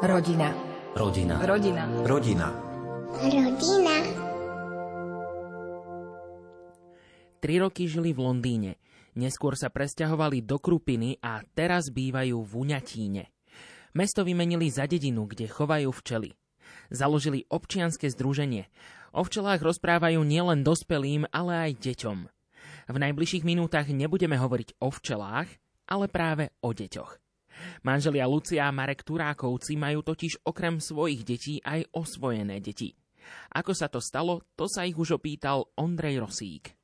Rodina. Rodina. Rodina. Rodina. Rodina. Tri roky žili v Londýne. Neskôr sa presťahovali do Krupiny a teraz bývajú v Uňatíne. Mesto vymenili za dedinu, kde chovajú včely. Založili občianske združenie. O včelách rozprávajú nielen dospelým, ale aj deťom. V najbližších minútach nebudeme hovoriť o včelách, ale práve o deťoch. Manželia Lucia a Marek Turákovci majú totiž okrem svojich detí aj osvojené deti. Ako sa to stalo, to sa ich už opýtal Ondrej Rosík.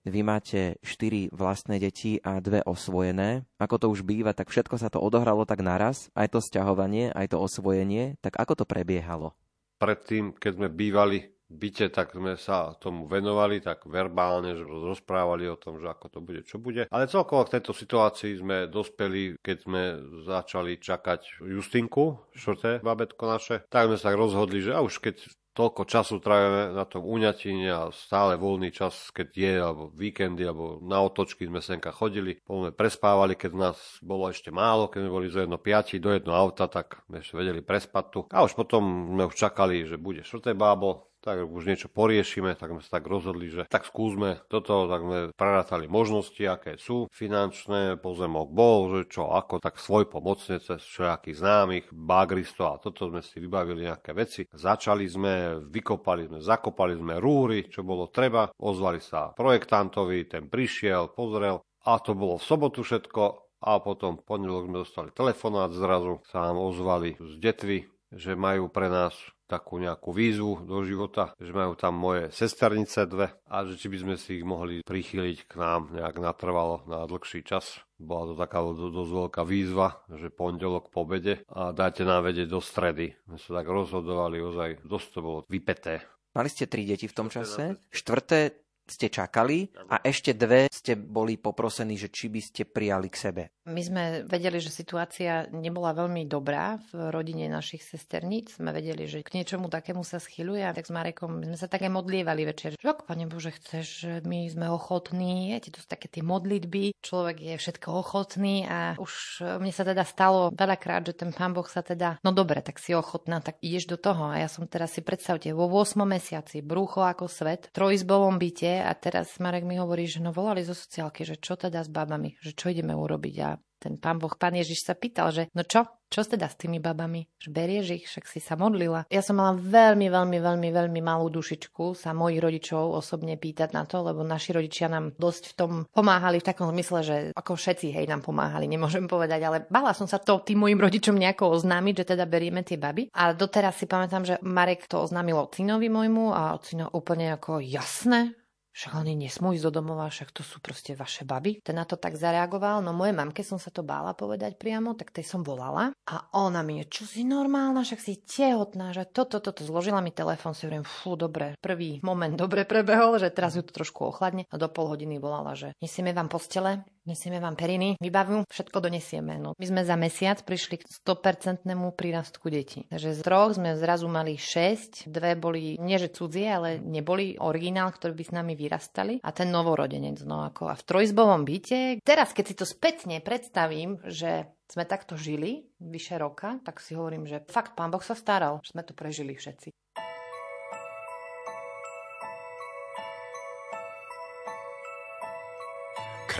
Vy máte štyri vlastné deti a dve osvojené. Ako to už býva, tak všetko sa to odohralo tak naraz, aj to sťahovanie, aj to osvojenie. Tak ako to prebiehalo? Predtým, keď sme bývali byte, tak sme sa tomu venovali, tak verbálne že rozprávali o tom, že ako to bude, čo bude. Ale celkovo k tejto situácii sme dospeli, keď sme začali čakať Justinku, štvrté babetko naše, tak sme sa rozhodli, že a už keď toľko času trávime na tom uňatine a stále voľný čas, keď je, alebo víkendy, alebo na otočky sme senka chodili. Potom prespávali, keď nás bolo ešte málo, keď sme boli zo jedno piati do jedno auta, tak sme vedeli prespať tu. A už potom sme už čakali, že bude štvrté bábo, tak už niečo poriešime, tak sme sa tak rozhodli, že tak skúsme toto, tak sme prerátali možnosti, aké sú finančné, pozemok bol, že čo, ako, tak svoj pomocne cez všelijakých známych, bagristo a toto sme si vybavili nejaké veci. Začali sme, vykopali sme, zakopali sme rúry, čo bolo treba, ozvali sa projektantovi, ten prišiel, pozrel a to bolo v sobotu všetko. A potom pondelok sme dostali telefonát zrazu, sa nám ozvali z detvy, že majú pre nás takú nejakú výzvu do života, že majú tam moje sesternice dve a že či by sme si ich mohli prichýliť k nám nejak natrvalo na dlhší čas. Bola to taká dosť veľká výzva, že pondelok po obede a dajte nám vedieť do stredy. My sa tak rozhodovali, ozaj dosť to bolo vypeté. Mali ste tri deti v tom čase. Štvrté ste čakali a ešte dve ste boli poprosení, že či by ste prijali k sebe. My sme vedeli, že situácia nebola veľmi dobrá v rodine našich sesterníc. Sme vedeli, že k niečomu takému sa schyľuje a tak s Marekom sme sa také modlievali večer. Že ak, Pane Bože, chceš, že my sme ochotní, viete, to sú také tie modlitby, človek je všetko ochotný a už mne sa teda stalo veľakrát, že ten Pán Boh sa teda, no dobre, tak si ochotná, tak ideš do toho. A ja som teraz si predstavte, vo 8 mesiaci, brúcho ako svet, trojizbovom byte a teraz Marek mi hovorí, že no volali zo sociálky, že čo teda s babami, že čo ideme urobiť a ten pán Boh, pán Ježiš sa pýtal, že no čo, čo teda s tými babami? Že berieš ich, však si sa modlila. Ja som mala veľmi, veľmi, veľmi, veľmi malú dušičku sa mojich rodičov osobne pýtať na to, lebo naši rodičia nám dosť v tom pomáhali v takom zmysle, že ako všetci hej nám pomáhali, nemôžem povedať, ale bala som sa to tým mojim rodičom nejako oznámiť, že teda berieme tie baby. A doteraz si pamätám, že Marek to oznámil ocinovi môjmu a ocino úplne ako jasné, však oni nesmú ísť do domova, však to sú proste vaše baby. Ten na to tak zareagoval, no moje mamke som sa to bála povedať priamo, tak tej som volala. A ona mi čo si normálna, však si tehotná, že toto, toto, zložila mi telefón, si hovorím, fú, dobre, prvý moment dobre prebehol, že teraz ju to trošku ochladne. A do pol hodiny volala, že nesieme vám postele, nesieme vám periny, vybavu, všetko donesieme. No, my sme za mesiac prišli k 100% prírastku detí. Takže z troch sme zrazu mali 6, dve boli nie že cudzie, ale neboli originál, ktorý by s nami vyrastali a ten novorodenec. No ako a v trojzbovom byte. Teraz, keď si to spätne predstavím, že sme takto žili vyše roka, tak si hovorím, že fakt pán Boh sa staral, že sme to prežili všetci.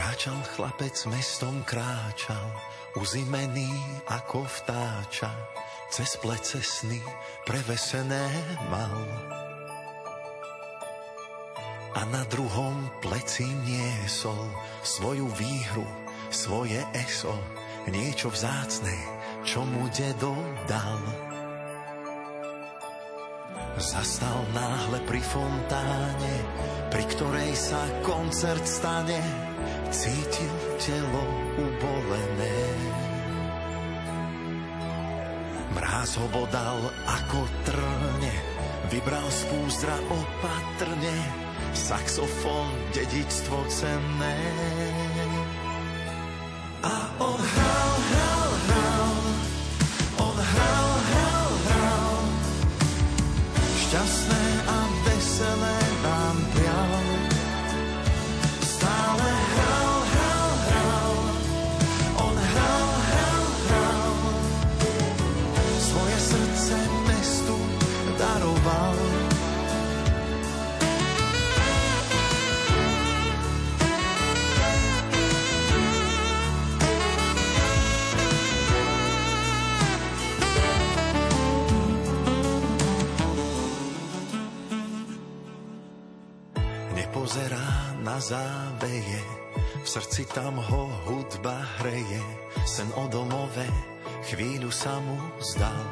Kráčal chlapec mestom, kráčal, uzimený ako vtáča, cez plece sny prevesené mal. A na druhom pleci niesol svoju výhru, svoje eso, niečo vzácne, čo mu dedo dal. Zastal náhle pri fontáne, pri ktorej sa koncert stane, cítil telo ubolené. Mráz ho bodal ako trne, vybral z púzdra opatrne, saxofón, dedičstvo cenné. A on hral, záveje, v srdci tam ho hudba hreje, sen o domove chvíľu sa mu zdal.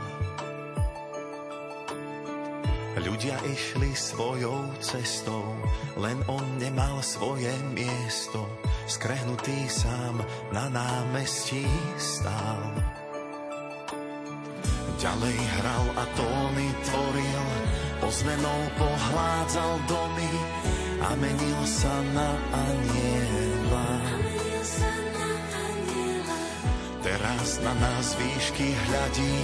Ľudia išli svojou cestou, len on nemal svoje miesto, skrehnutý sám na námestí stál. Ďalej hral a tóny tvoril, ozvenou pohládzal domy a menil sa na aniela. Teraz na nás výšky hľadí,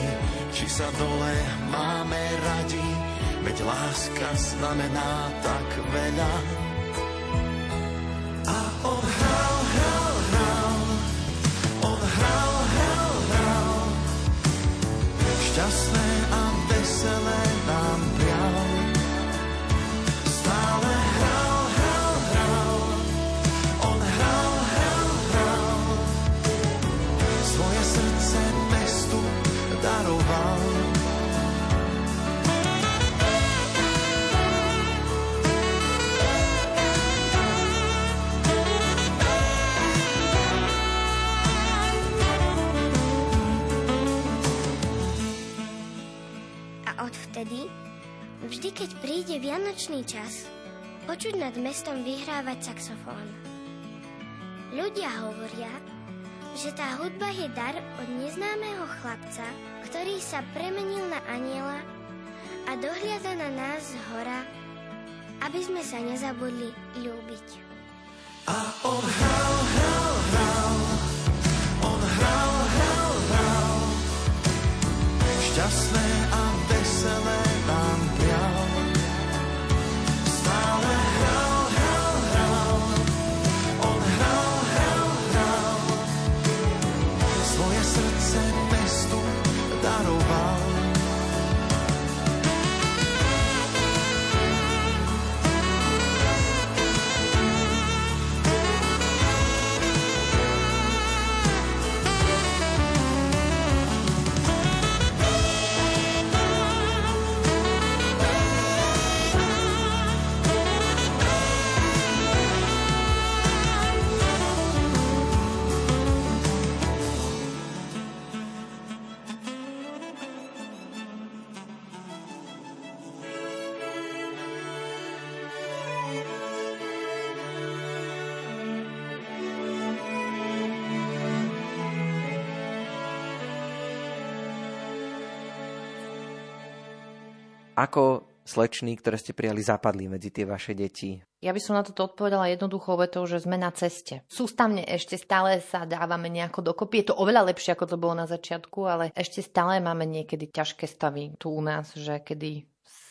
či sa dole máme radi, veď láska znamená tak veľa. Vianočný čas, počuť nad mestom vyhrávať saxofón. Ľudia hovoria, že tá hudba je dar od neznámeho chlapca, ktorý sa premenil na aniela a dohliada na nás z hora, aby sme sa nezabudli ľúbiť. A on hral, hral, hral, Ako slečný, ktoré ste prijali, zapadli medzi tie vaše deti? Ja by som na toto odpovedala jednoduchou vetou, že sme na ceste. Sústavne ešte stále sa dávame nejako dokopy. Je to oveľa lepšie, ako to bolo na začiatku, ale ešte stále máme niekedy ťažké stavy tu u nás, že kedy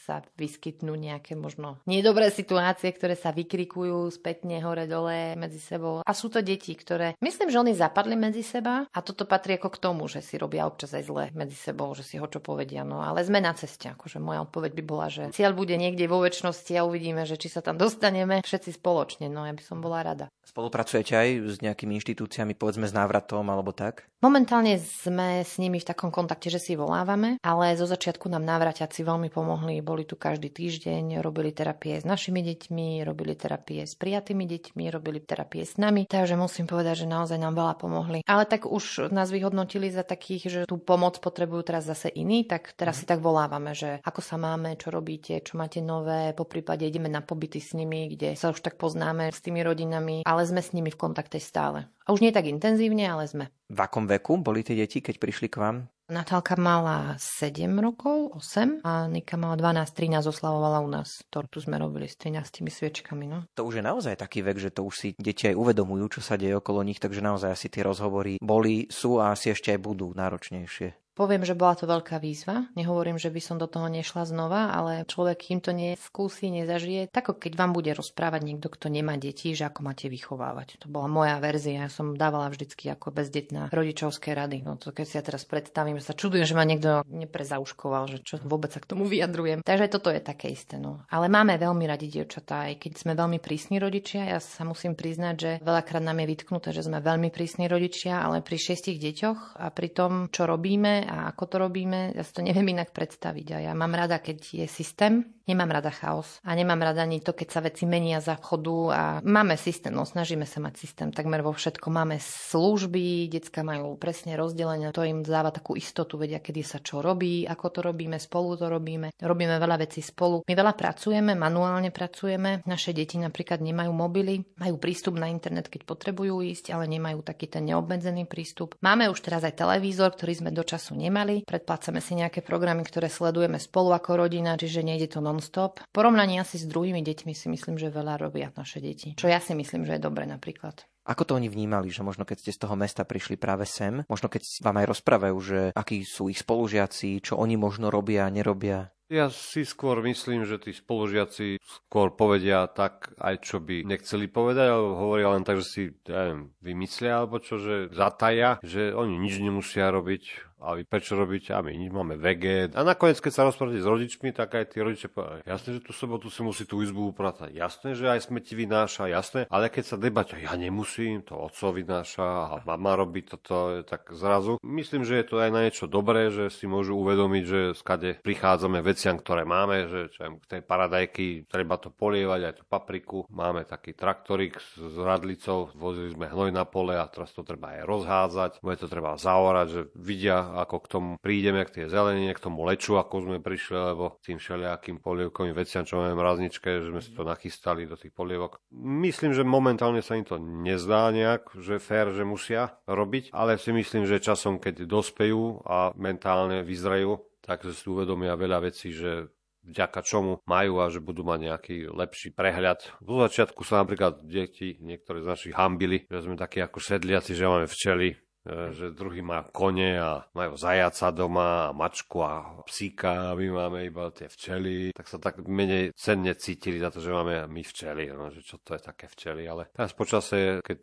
sa vyskytnú nejaké možno nedobré situácie, ktoré sa vykrikujú spätne hore-dole medzi sebou. A sú to deti, ktoré myslím, že oni zapadli medzi seba a toto patrí ako k tomu, že si robia občas aj zle medzi sebou, že si ho čo povedia. No ale sme na ceste. Akože moja odpoveď by bola, že cieľ bude niekde vo väčšnosti a uvidíme, že či sa tam dostaneme všetci spoločne. No ja by som bola rada. Spolupracujete aj s nejakými inštitúciami, povedzme s návratom alebo tak? Momentálne sme s nimi v takom kontakte, že si volávame, ale zo začiatku nám návraťaci veľmi pomohli. Boli tu každý týždeň, robili terapie s našimi deťmi, robili terapie s prijatými deťmi, robili terapie s nami. Takže musím povedať, že naozaj nám veľa pomohli. Ale tak už nás vyhodnotili za takých, že tú pomoc potrebujú teraz zase iní, tak teraz si tak volávame, že ako sa máme, čo robíte, čo máte nové, po prípade ideme na pobyty s nimi, kde sa už tak poznáme s tými rodinami, ale sme s nimi v kontakte stále. A už nie tak intenzívne, ale sme. V akom veku boli tie deti, keď prišli k vám? Natálka mala 7 rokov, 8 a Nika mala 12, 13, oslavovala u nás. Tortu sme robili s 13 sviečkami, no. To už je naozaj taký vek, že to už si deti aj uvedomujú, čo sa deje okolo nich, takže naozaj asi tie rozhovory boli, sú a asi ešte aj budú náročnejšie. Poviem, že bola to veľká výzva. Nehovorím, že by som do toho nešla znova, ale človek, kým to neskúsi, nezažije, tak keď vám bude rozprávať niekto, kto nemá deti, že ako máte vychovávať. To bola moja verzia. Ja som dávala vždycky ako bezdetná rodičovské rady. No to keď si ja teraz predstavím, sa čudujem, že ma niekto neprezauškoval, že čo vôbec sa k tomu vyjadrujem. Takže toto je také isté. No. Ale máme veľmi radi dievčatá, aj keď sme veľmi prísni rodičia. Ja sa musím priznať, že veľakrát nám je vytknuté, že sme veľmi prísni rodičia, ale pri šiestich deťoch a pri tom, čo robíme, a ako to robíme, ja si to neviem inak predstaviť. A ja mám rada, keď je systém, nemám rada chaos a nemám rada ani to, keď sa veci menia za vchodu a máme systém, no snažíme sa mať systém takmer vo všetko. Máme služby, decka majú presne rozdelené, to im dáva takú istotu, vedia, kedy sa čo robí, ako to robíme, spolu to robíme. Robíme veľa vecí spolu. My veľa pracujeme, manuálne pracujeme. Naše deti napríklad nemajú mobily, majú prístup na internet, keď potrebujú ísť, ale nemajú taký ten neobmedzený prístup. Máme už teraz aj televízor, ktorý sme do času nemali. Predplácame si nejaké programy, ktoré sledujeme spolu ako rodina, čiže nejde to non-stop. Porovnaní asi s druhými deťmi si myslím, že veľa robia naše deti. Čo ja si myslím, že je dobre napríklad. Ako to oni vnímali, že možno keď ste z toho mesta prišli práve sem, možno keď vám aj rozprávajú, že akí sú ich spolužiaci, čo oni možno robia a nerobia? Ja si skôr myslím, že tí spolužiaci skôr povedia tak aj čo by nechceli povedať, alebo hovoria len tak, že si ja neviem, vymyslia alebo čo, že zataja, že oni nič nemusia robiť, a vy prečo robíte, a my nič máme VG. A nakoniec, keď sa rozprávate s rodičmi, tak aj tí rodičia povedali, jasné, že tú sobotu si musí tú izbu upratať, jasné, že aj smeti vynáša, jasné, ale keď sa debaťa, ja nemusím, to oco vynáša a mama robí toto, tak zrazu. Myslím, že je to aj na niečo dobré, že si môžu uvedomiť, že skade prichádzame veciam, ktoré máme, že čo k tej paradajky treba to polievať, aj tú papriku. Máme taký traktorik s radlicou, vozili sme hnoj na pole a teraz to treba aj rozhádzať, bude to treba zaorať, že vidia, ako k tomu prídeme, k tej zelenine, k tomu leču, ako sme prišli, lebo tým všelijakým polievkovým veciam, čo máme v mrazničke, že sme si to nachystali do tých polievok. Myslím, že momentálne sa im to nezdá nejak, že fér, že musia robiť, ale si myslím, že časom, keď dospejú a mentálne vyzrajú, tak si uvedomia veľa vecí, že vďaka čomu majú a že budú mať nejaký lepší prehľad. V začiatku sa napríklad deti, niektoré z našich hambili, že sme takí ako sedliaci, že máme včely, E, že druhý má kone a majú zajaca doma a mačku a psíka a my máme iba tie včely, tak sa tak menej cenne cítili za to, že máme my včely, no, že čo to je také včely, ale teraz počasie, keď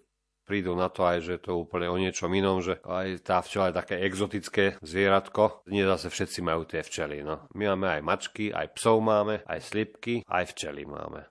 prídu na to aj, že to je úplne o niečom inom, že aj tá včela je také exotické zvieratko. Nie zase všetci majú tie včely. No. My máme aj mačky, aj psov máme, aj slipky, aj včely máme.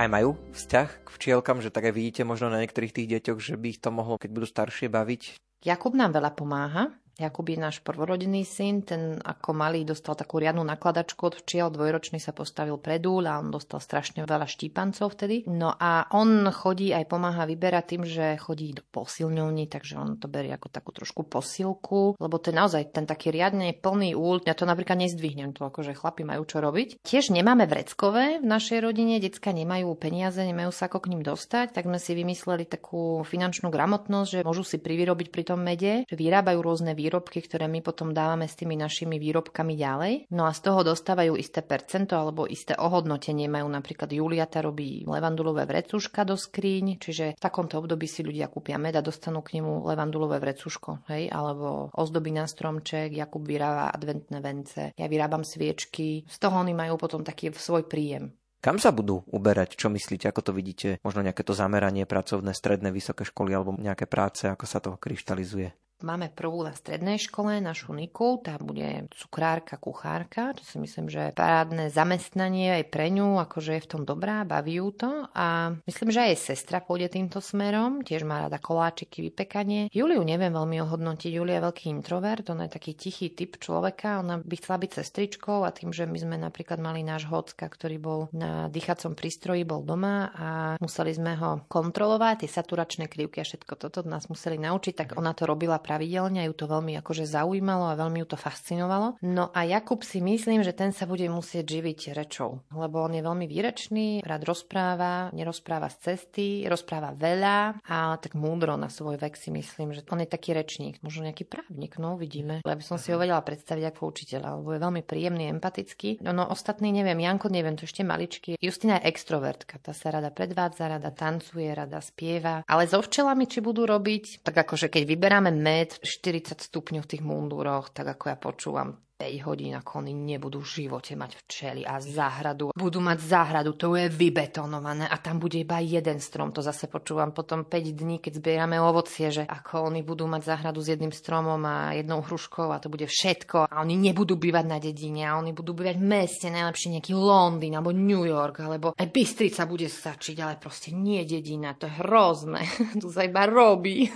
Aj majú vzťah k včielkam, že tak aj vidíte možno na niektorých tých deťoch, že by ich to mohlo, keď budú staršie, baviť? Jakub nám veľa pomáha. Jakub je náš prvorodený syn, ten ako malý dostal takú riadnu nakladačku od včiel, dvojročný sa postavil pred úl a on dostal strašne veľa štípancov vtedy. No a on chodí aj pomáha vyberať tým, že chodí do posilňovní, takže on to berie ako takú trošku posilku, lebo to je naozaj ten taký riadne plný úl. Ja to napríklad nezdvihnem, to akože chlapi majú čo robiť. Tiež nemáme vreckové v našej rodine, decka nemajú peniaze, nemajú sa ako k ním dostať, tak sme si vymysleli takú finančnú gramotnosť, že môžu si privyrobiť pri tom mede, že vyrábajú rôzne výrobky výrobky, ktoré my potom dávame s tými našimi výrobkami ďalej. No a z toho dostávajú isté percento alebo isté ohodnotenie. Majú napríklad Juliata robí levandulové vrecuška do skríň, čiže v takomto období si ľudia kúpia med a dostanú k nemu levandulové vrecuško, hej, alebo ozdoby na stromček, Jakub vyrába adventné vence, ja vyrábam sviečky, z toho oni majú potom taký svoj príjem. Kam sa budú uberať? Čo myslíte? Ako to vidíte? Možno nejaké to zameranie pracovné, stredné, vysoké školy alebo nejaké práce, ako sa to kryštalizuje? Máme prvú na strednej škole, našu Niku, tá bude cukrárka, kuchárka, to si myslím, že parádne zamestnanie aj pre ňu, akože je v tom dobrá, baví ju to. A myslím, že aj sestra pôjde týmto smerom, tiež má rada koláčiky, vypekanie. Juliu neviem veľmi ohodnotiť, Julia je veľký introvert, ona je taký tichý typ človeka, ona by chcela byť sestričkou a tým, že my sme napríklad mali náš hocka, ktorý bol na dýchacom prístroji, bol doma a museli sme ho kontrolovať, tie saturačné krivky a všetko toto nás museli naučiť, tak ona to robila pravidelne ju to veľmi akože zaujímalo a veľmi ju to fascinovalo. No a Jakub si myslím, že ten sa bude musieť živiť rečou, lebo on je veľmi výrečný, rád rozpráva, nerozpráva z cesty, rozpráva veľa a tak múdro na svoj vek si myslím, že on je taký rečník, možno nejaký právnik, no uvidíme. By som si ho vedela predstaviť ako učiteľa, lebo je veľmi príjemný, empatický. No, no ostatný neviem, Janko neviem, to ešte maličký. Justina je extrovertka, tá sa rada predvádza, rada tancuje, rada spieva. Ale so včelami, či budú robiť, tak akože keď vyberáme med, med 40 stupňov v tých mundúroch, tak ako ja počúvam 5 hodín, ako oni nebudú v živote mať včely a záhradu. Budú mať záhradu, to je vybetonované a tam bude iba jeden strom. To zase počúvam potom 5 dní, keď zbierame ovocie, že ako oni budú mať záhradu s jedným stromom a jednou hruškou a to bude všetko. A oni nebudú bývať na dedine a oni budú bývať v meste, najlepšie nejaký Londýn alebo New York, alebo aj Bystrica bude stačiť, ale proste nie dedina, to je hrozné. tu sa iba robí.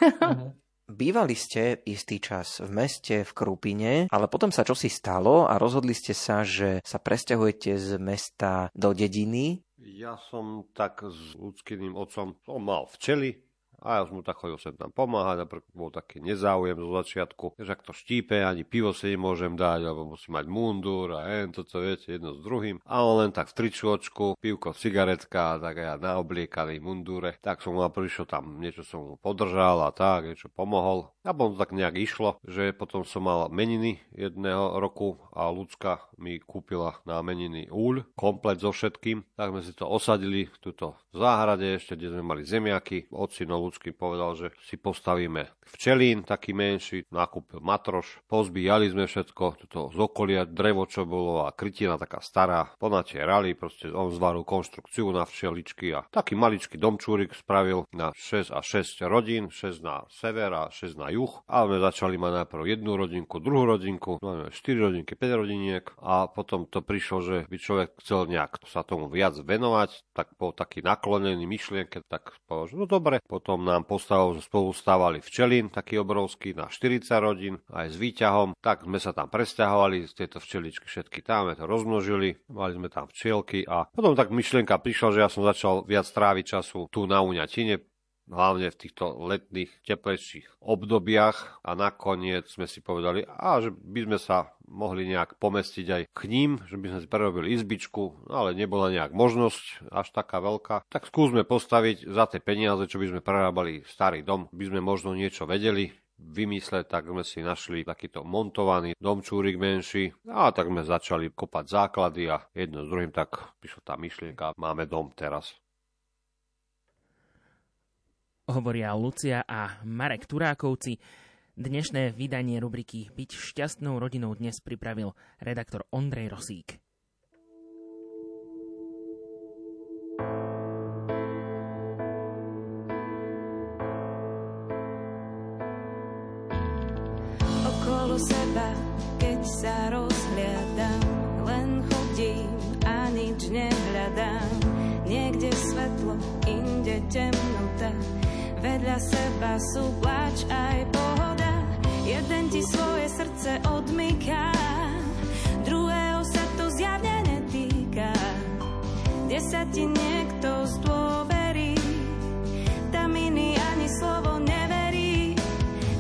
Bývali ste istý čas v meste, v Krupine, ale potom sa čosi stalo a rozhodli ste sa, že sa presťahujete z mesta do dediny. Ja som tak s ľudským otcom, on mal včely, a ja som mu tak chodil sem tam pomáhať a bol taký nezáujem zo začiatku, že ak to štípe, ani pivo si nemôžem dať, alebo musí mať mundúr a jen toto, viete, jedno s druhým. A on len tak v tričočku, pivko, cigaretka, tak ja naobliekaný mundúre, tak som mu prišiel tam, niečo som mu podržal a tak, niečo pomohol. A potom to tak nejak išlo, že potom som mal meniny jedného roku a ľudská mi kúpila na meniny úľ, komplet so všetkým. Tak sme si to osadili tuto v záhrade ešte, kde sme mali zemiaky. Ocino ľudský povedal, že si postavíme včelín, taký menší, nakúpil matroš, pozbíjali sme všetko, toto z okolia, drevo, čo bolo a krytina taká stará, ponatie rali, proste on zvaril konštrukciu na včeličky a taký maličký domčúrik spravil na 6 a 6 rodín, 6 na sever a 6 na juh. A sme začali mať najprv jednu rodinku, druhú rodinku, no 4 rodinky, 5 rodiniek a potom to prišlo, že by človek chcel nejak sa tomu viac venovať, tak bol taký naklonený myšlienke, tak povedal, no dobre, potom nám postavou spolu stávali včelín, taký obrovský, na 40 rodín, aj s výťahom. Tak sme sa tam presťahovali, tieto včeličky všetky tam, to rozmnožili, mali sme tam včielky a potom tak myšlienka prišla, že ja som začal viac tráviť času tu na Uňatine, hlavne v týchto letných teplejších obdobiach. A nakoniec sme si povedali, a že by sme sa mohli nejak pomestiť aj k ním, že by sme si prerobili izbičku, ale nebola nejak možnosť až taká veľká. Tak skúsme postaviť za tie peniaze, čo by sme prerábali starý dom, by sme možno niečo vedeli, vymysleť, tak sme si našli takýto montovaný domčúrik menší a tak sme začali kopať základy a jedno s druhým tak prišla tá myšlienka, máme dom teraz hovoria Lucia a Marek Turákovci. Dnešné vydanie rubriky Byť šťastnou rodinou dnes pripravil redaktor Ondrej Rosík. Vedľa seba sú plač aj pohoda. Jeden ti svoje srdce odmyká, druhého sa to zjavne netýka. Kde sa ti niekto zdôverí, tam iný ani slovo neverí.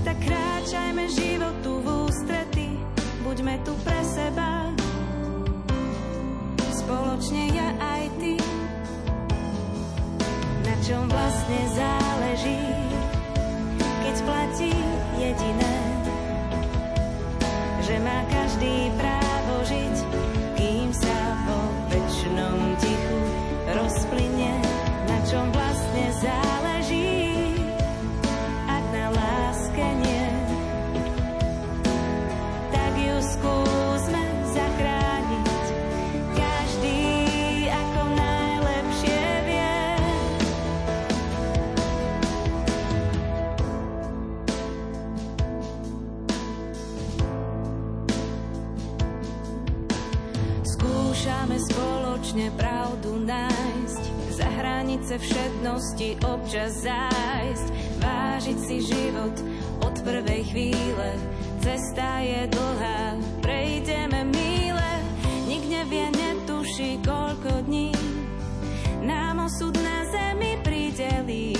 Tak kráčajme životu v ústrety, buďme tu pre seba. Spoločne ja čom vlastne záleží, keď platí jediné, že má každý právo všednosti občas zájsť, vážiť si život od prvej chvíle. Cesta je dlhá, prejdeme míle, nik nevie, netuší, koľko dní nám osud na zemi pridelí.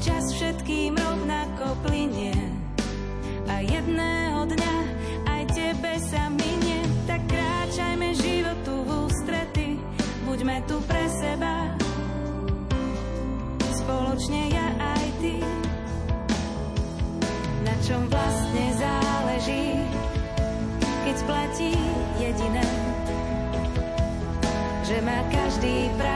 Čas všetkým rovnako plinie a jedného dňa aj tebe sa minie. Tak kráčajme životu v ústrety, buďme tu má